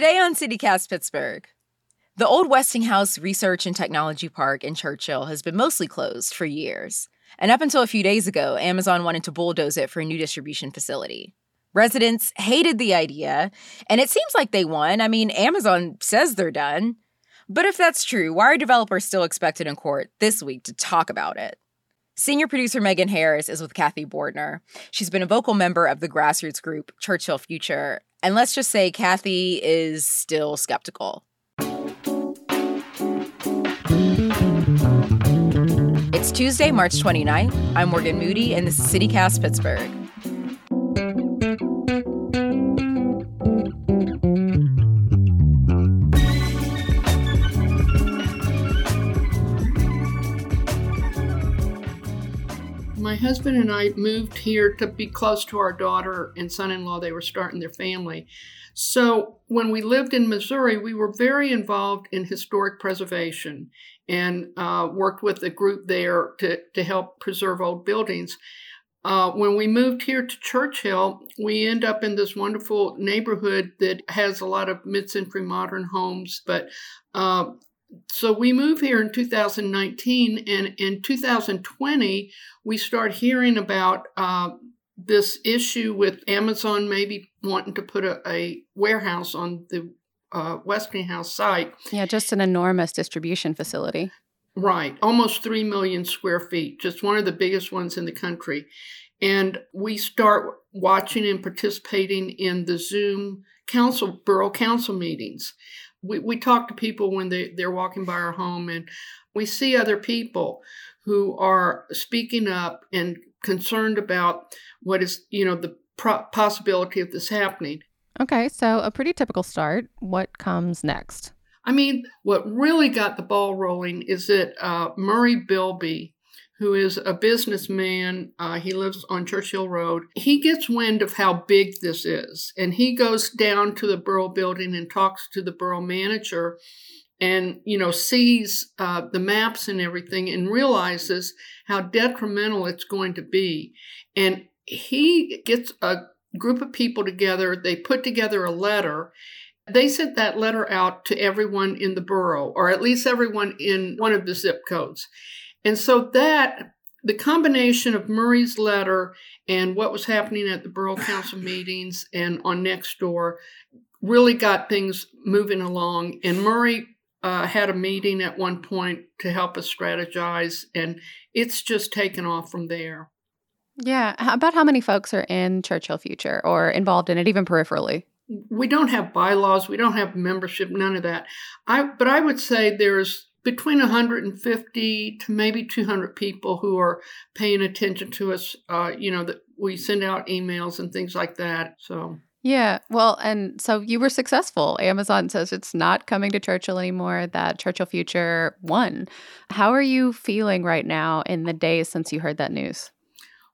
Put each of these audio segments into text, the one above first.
Today on CityCast Pittsburgh, the old Westinghouse Research and Technology Park in Churchill has been mostly closed for years. And up until a few days ago, Amazon wanted to bulldoze it for a new distribution facility. Residents hated the idea, and it seems like they won. I mean, Amazon says they're done. But if that's true, why are developers still expected in court this week to talk about it? Senior producer Megan Harris is with Cathy Bordner. She's been a vocal member of the grassroots group Churchill Future. And let's just say Cathy is still skeptical. It's Tuesday, March 29th. I'm Morgan Moody, and this is CityCast Pittsburgh. Husband and I moved here to be close to our daughter and son in law. They were starting their family. So when we lived in Missouri, we were very involved in historic preservation and uh, worked with a group there to, to help preserve old buildings. Uh, when we moved here to Churchill, we end up in this wonderful neighborhood that has a lot of mid-century modern homes, but uh, so we move here in 2019, and in 2020, we start hearing about uh, this issue with Amazon maybe wanting to put a, a warehouse on the uh, Westinghouse site. Yeah, just an enormous distribution facility. Right, almost 3 million square feet, just one of the biggest ones in the country. And we start watching and participating in the Zoom council, borough council meetings we, we talk to people when they, they're walking by our home and we see other people who are speaking up and concerned about what is you know the pro- possibility of this happening. Okay so a pretty typical start. What comes next? I mean what really got the ball rolling is that uh, murray bilby who is a businessman. Uh, he lives on Churchill Road. He gets wind of how big this is, and he goes down to the borough building and talks to the borough manager and you know sees uh, the maps and everything and realizes how detrimental it's going to be and he gets a group of people together they put together a letter they sent that letter out to everyone in the borough or at least everyone in one of the zip codes and so that the combination of Murray's letter and what was happening at the borough council meetings and on Nextdoor really got things moving along. And Murray uh, had a meeting at one point to help us strategize, and it's just taken off from there. Yeah. About how many folks are in Churchill Future or involved in it, even peripherally? We don't have bylaws. We don't have membership. None of that. I, but I would say there's between 150 to maybe 200 people who are paying attention to us. Uh, you know, that we send out emails and things like that. So. Yeah, well, and so you were successful. Amazon says it's not coming to Churchill anymore, that Churchill Future won. How are you feeling right now in the days since you heard that news?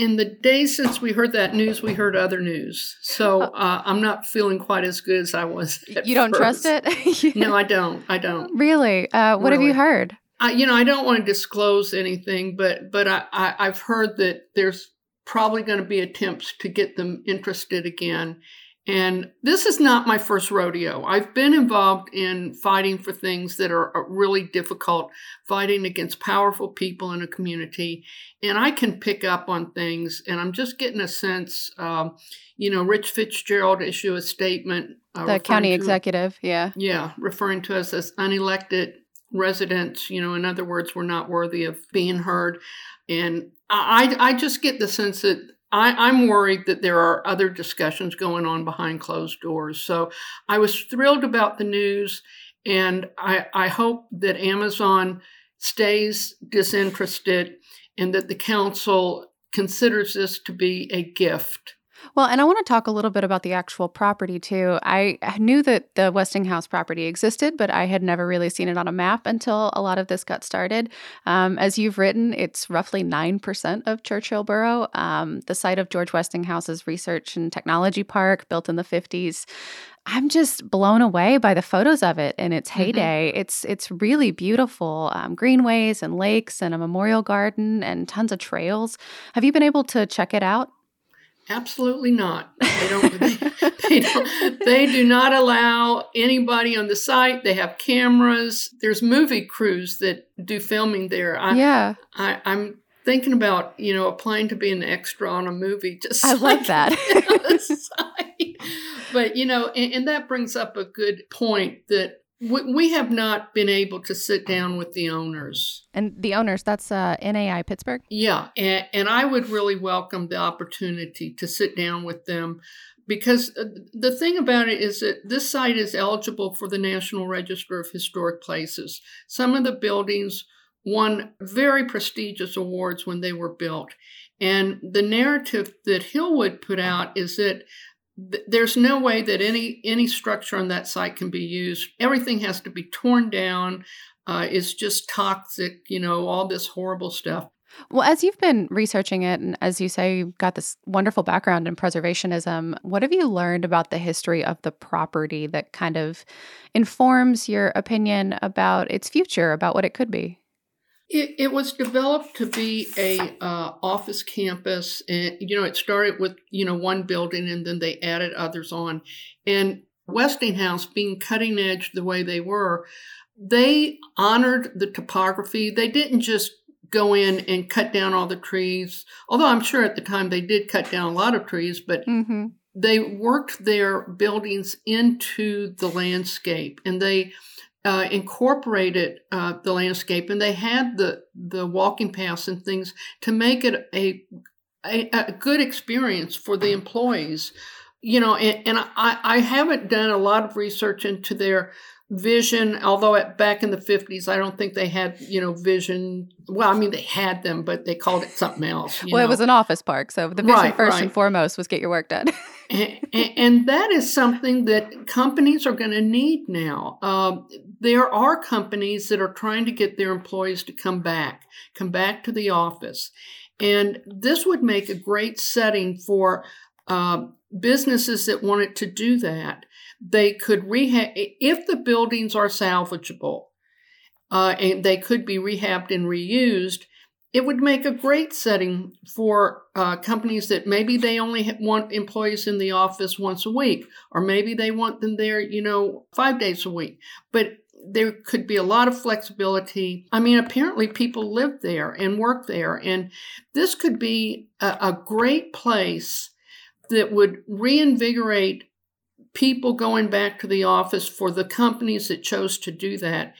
In the days since we heard that news, we heard other news. So oh. uh, I'm not feeling quite as good as I was. you don't first. trust it? no, I don't. I don't. Really? Uh, what really. have you heard? I, you know, I don't want to disclose anything, but but I, I I've heard that there's probably going to be attempts to get them interested again. And this is not my first rodeo. I've been involved in fighting for things that are really difficult, fighting against powerful people in a community. And I can pick up on things. And I'm just getting a sense, um, you know, Rich Fitzgerald issue a statement. Uh, the county executive, yeah. Yeah, referring to us as unelected residents. You know, in other words, we're not worthy of being heard. And I, I just get the sense that I, am worried that there are other discussions going on behind closed doors. So I was thrilled about the news, and I, I hope that Amazon stays disinterested and that the council considers this to be a gift well, and I want to talk a little bit about the actual property too. I knew that the Westinghouse property existed, but I had never really seen it on a map until a lot of this got started. Um, as you've written, it's roughly 9% of Churchill Borough, um, the site of George Westinghouse's Research and Technology Park, built in the 50s. I'm just blown away by the photos of it in its mm-hmm. heyday. Mm-hmm. It's it's really beautiful, um, greenways and lakes and a memorial garden and tons of trails. Have you been able to check it out? Absolutely not. They don't, they, they, don't, they do not allow anybody on the site. They have cameras. There's movie crews that do filming there. I, yeah. I, I'm thinking about, you know, applying to be an extra on a movie. Just I like that. but, you know, and, and that brings up a good point that we have not been able to sit down with the owners. And the owners, that's uh, NAI Pittsburgh? Yeah. And, and I would really welcome the opportunity to sit down with them because uh, the thing about it is that this site is eligible for the National Register of Historic Places. Some of the buildings won very prestigious awards when they were built. And the narrative that Hillwood put out is that there's no way that any any structure on that site can be used. Everything has to be torn down. Uh, it's just toxic, you know, all this horrible stuff. Well, as you've been researching it, and as you say, you've got this wonderful background in preservationism, what have you learned about the history of the property that kind of informs your opinion about its future, about what it could be? It, it was developed to be a uh, office campus, and you know it started with you know one building, and then they added others on. And Westinghouse, being cutting edge the way they were, they honored the topography. They didn't just go in and cut down all the trees, although I'm sure at the time they did cut down a lot of trees, but. Mm-hmm. They worked their buildings into the landscape and they uh, incorporated uh, the landscape, and they had the the walking paths and things to make it a a, a good experience for the employees. You know, and, and I, I haven't done a lot of research into their vision although at, back in the 50s i don't think they had you know vision well i mean they had them but they called it something else well know? it was an office park so the vision right, first right. and foremost was get your work done and, and, that is something that companies are going to need now um, there are companies that are trying to get their employees to come back come back to the office. And this would make a great setting for uh, businesses that wanted to do that. They could rehab if the buildings are salvageable uh, and they could be rehabbed and reused it would make a great setting for uh, companies that maybe they only want employees in the office once a week or maybe they want them there you know five days a week. But there could be a lot of flexibility. I mean, apparently people live there and work there, and this could be a, a great place that would reinvigorate people going back to the office for the companies that chose to do that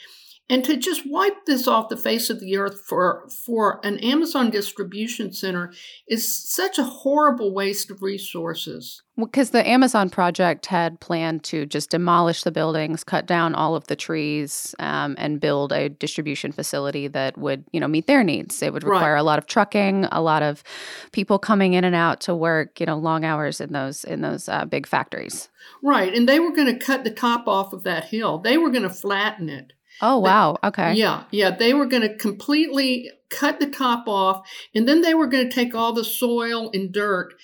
and to just wipe this off the face of the earth for for an Amazon distribution center is such a horrible waste of resources. Because well, the Amazon project had planned to just demolish the buildings, cut down all of the trees, um, and build a distribution facility that would, you know, meet their needs. It would require right. a lot of trucking, a lot of people coming in and out to work, you know, long hours in those in those uh, big factories. Right, and they were going to cut the top off of that hill. They were going to flatten it Oh, wow. Okay. Yeah. Yeah. They were going to completely cut the top off, and then they were going to take all the soil and dirt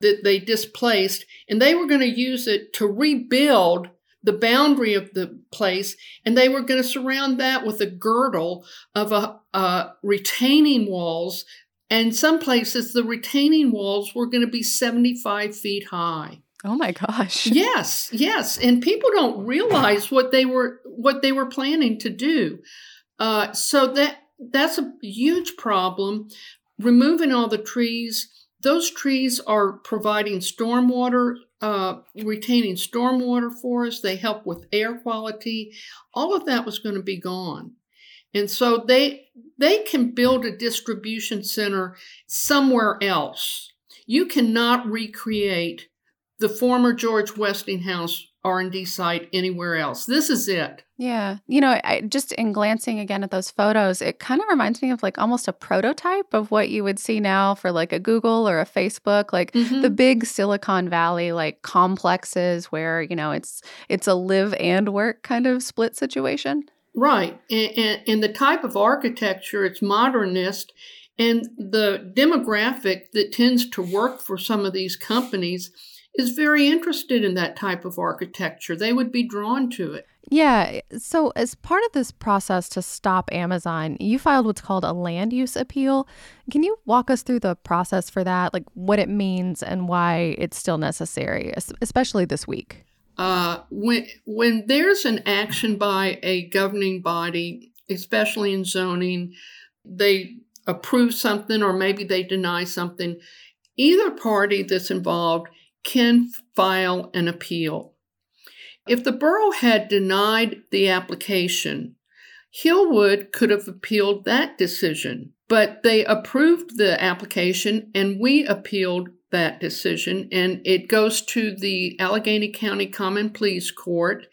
that they displaced, and they were going to use it to rebuild the boundary of the place, and they were going to surround that with a girdle of a, uh, retaining walls. And some places, the retaining walls were going to be 75 feet high. Oh my gosh. Yes, yes, and people don't realize what they were what they were planning to do. Uh, so that that's a huge problem. Removing all the trees, those trees are providing stormwater, uh, retaining stormwater for us. They help with air quality. All of that was going to be gone. And so they they can build a distribution center somewhere else. You cannot recreate the former George Westinghouse R&D site anywhere else. This is it. Yeah. You know, I, just in glancing again at those photos, it kind of reminds me of like almost a prototype of what you would see now for like a Google or a Facebook, like mm-hmm. the big Silicon Valley like complexes where, you know, it's it's a live and work kind of split situation. Right. And, and, and the type of architecture, it's modernist and the demographic that tends to work for some of these companies is very interested in that type of architecture. They would be drawn to it. Yeah. So, as part of this process to stop Amazon, you filed what's called a land use appeal. Can you walk us through the process for that, like what it means and why it's still necessary, especially this week? Uh, when when there's an action by a governing body, especially in zoning, they approve something or maybe they deny something. Either party that's involved can file an appeal. If the borough had denied the application, Hillwood could have appealed that decision, but they approved the application and we appealed that decision, and it goes to the Allegheny County Common Pleas Court,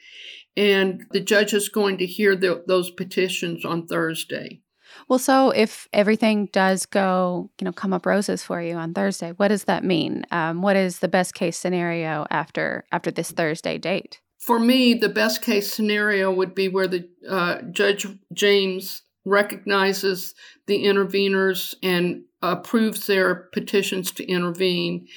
and the judge is going to hear the, those petitions on Thursday. Well, so if everything does go, you know, come up roses for you on Thursday, what does that mean? Um, what is the best case scenario after after this Thursday date? For me, the best case scenario would be where the uh, Judge James recognizes the interveners and approves their petitions to intervene.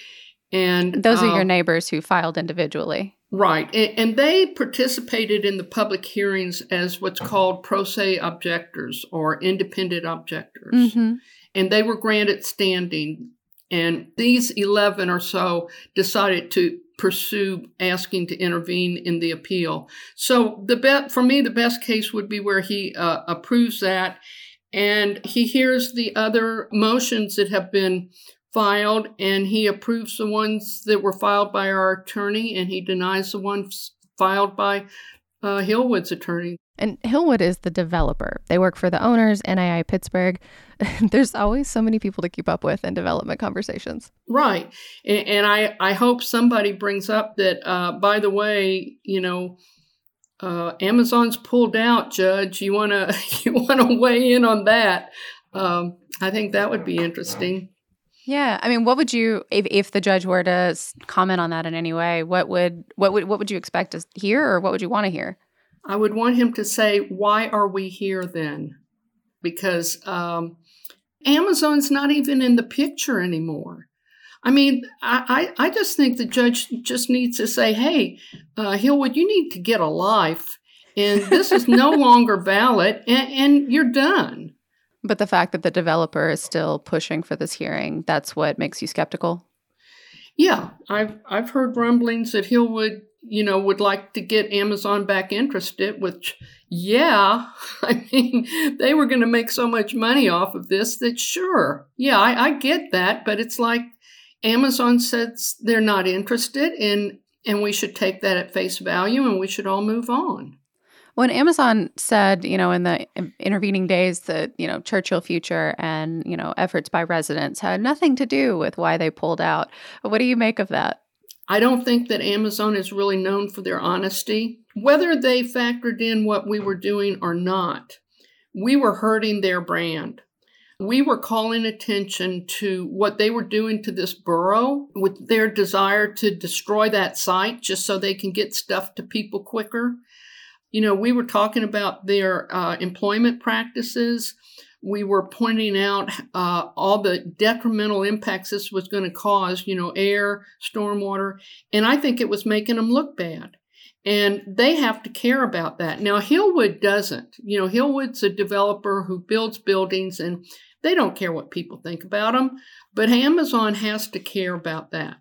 And those are your um, neighbors who filed individually. Right. And, and, they participated in the public hearings as what's called pro se objectors or independent objectors. Mm-hmm. And they were granted standing. And these 11 or so decided to pursue asking to intervene in the appeal. So the be- for me, the best case would be where he uh, approves that and he hears the other motions that have been filed and he approves the ones that were filed by our attorney and he denies the ones filed by uh, Hillwood's attorney. And Hillwood is the developer. They work for the owners, NII Pittsburgh. There's always so many people to keep up with in development conversations. Right. And, and I, I hope somebody brings up that, uh, by the way, you know, uh, Amazon's pulled out, Judge. You wanna you wanna weigh in on that? Um, I think that would be interesting. Yeah, I mean, what would you if if the judge were to comment on that in any way? What would what would what would you expect to hear, or what would you want to hear? I would want him to say, "Why are we here then?" Because um, Amazon's not even in the picture anymore. I mean, I, I just think the judge just needs to say, hey, uh, Hillwood, you need to get a life, and this is no longer valid, and, and you're done. But the fact that the developer is still pushing for this hearing, that's what makes you skeptical? Yeah, I've I've heard rumblings that Hillwood, you know, would like to get Amazon back interested, which yeah, I mean, they were going to make so much money off of this that sure, yeah, I, I get that, but it's like Amazon says they're not interested in and we should take that at face value and we should all move on. When Amazon said, you know, in the intervening days that, you know, Churchill Future and, you know, efforts by residents had nothing to do with why they pulled out. What do you make of that? I don't think that Amazon is really known for their honesty. Whether they factored in what we were doing or not, we were hurting their brand. We were calling attention to what they were doing to this borough with their desire to destroy that site just so they can get stuff to people quicker. You know, we were talking about their uh, employment practices. We were pointing out uh, all the detrimental impacts this was going to cause, you know, air, stormwater, and I think it was making them look bad. And they have to care about that. Now, Hillwood doesn't. You know, Hillwood's a developer who builds buildings and they don't care what people think about them, but Amazon has to care about that.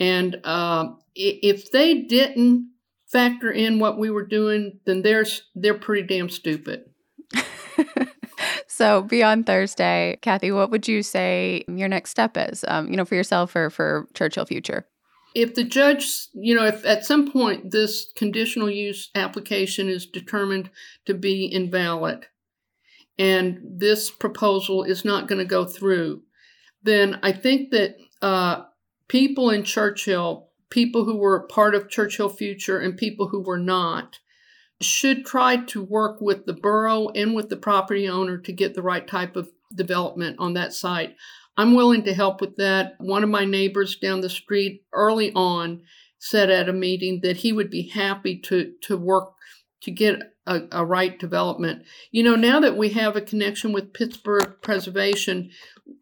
And uh, if they didn't factor in what we were doing, then they're they're pretty damn stupid. so beyond Thursday, Cathy, what would you say your next step is? Um, you know, for yourself or for Churchill Future. If the judge, you know, if at some point this conditional use application is determined to be invalid, and this proposal is not going to go through, then I think that uh, people in Churchill, people who were part of Churchill Future and people who were not, should try to work with the borough and with the property owner to get the right type of development on that site. I'm willing to help with that. One of my neighbors down the street early on said at a meeting that he would be happy to to work to get a, a, right development. You know, now that we have a connection with Pittsburgh Preservation,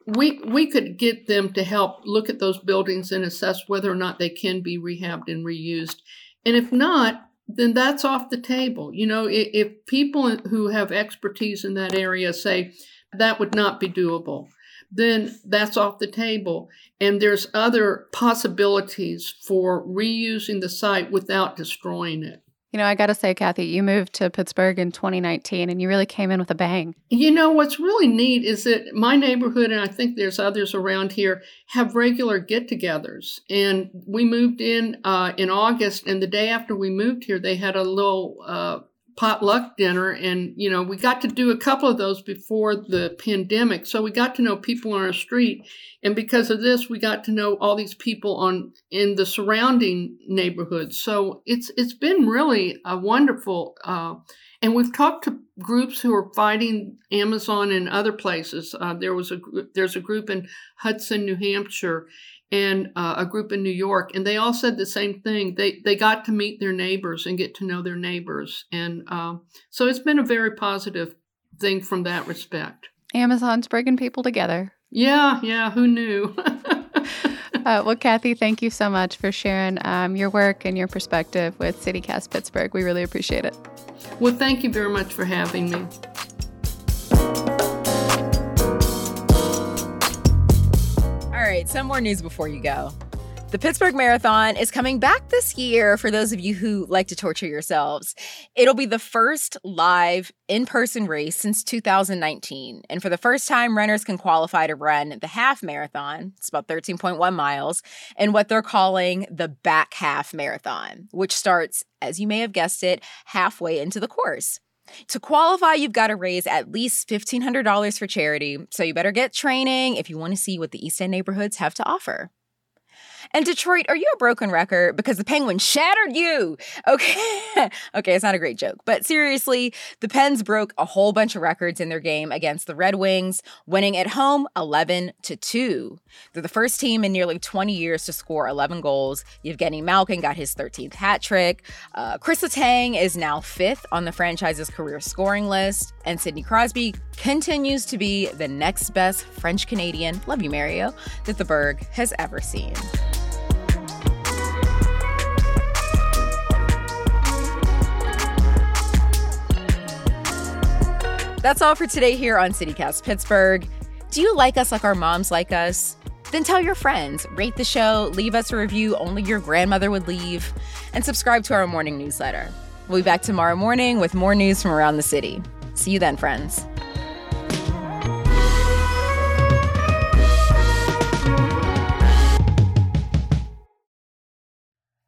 we we could get them to help look at those buildings and assess whether or not they can be rehabbed and reused. And if not, then that's off the table. You know, if, if people who have expertise in that area say that would not be doable, then that's off the table. And there's other possibilities for reusing the site without destroying it. You know, I got to say, Cathy, you moved to Pittsburgh in 2019 and you really came in with a bang. You know, what's really neat is that my neighborhood, and I think there's others around here, have regular get togethers. And we moved in uh, in August, and the day after we moved here, they had a little uh, potluck dinner and you know we got to do a couple of those before the pandemic. So we got to know people on our street and because of this we got to know all these people on in the surrounding neighborhoods. So it's it's been really a wonderful uh, and we've talked to groups who are fighting Amazon in other places. Uh, there was a there's a group in Hudson, New Hampshire, and uh, a group in New York, and they all said the same thing. They they got to meet their neighbors and get to know their neighbors, and uh, so it's been a very positive thing from that respect. Amazon's bringing people together. Yeah, yeah. Who knew? uh, well, Cathy, thank you so much for sharing um, your work and your perspective with CityCast Pittsburgh. We really appreciate it. Well, thank you very much for having me. All right, some more news before you go. The Pittsburgh Marathon is coming back this year for those of you who like to torture yourselves. It'll be the first live in person race since 2019. And for the first time, runners can qualify to run the half marathon, it's about 13.1 miles, and what they're calling the back half marathon, which starts, as you may have guessed it, halfway into the course. To qualify, you've got to raise at least $1,500 for charity, so you better get training if you want to see what the East End neighborhoods have to offer. And Detroit, are you a broken record? Because the Penguins shattered you. Okay. okay, it's not a great joke. But seriously, the Pens broke a whole bunch of records in their game against the Red Wings, winning at home 11 to 2. They're the first team in nearly 20 years to score 11 goals. Evgeny Malkin got his 13th hat trick. Uh, Chris Letang is now fifth on the franchise's career scoring list. And Sidney Crosby continues to be the next best French Canadian, love you, Mario, that the Burgh has ever seen. That's all for today here on CityCast Pittsburgh. Do you like us like our moms like us? Then tell your friends, rate the show, leave us a review only your grandmother would leave, and subscribe to our morning newsletter. We'll be back tomorrow morning with more news from around the city. See you then, friends.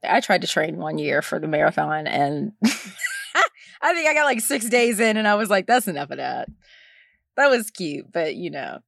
I tried to train one year for the marathon and I think I got like six days in and I was like, that's enough of that. That was cute, but you know.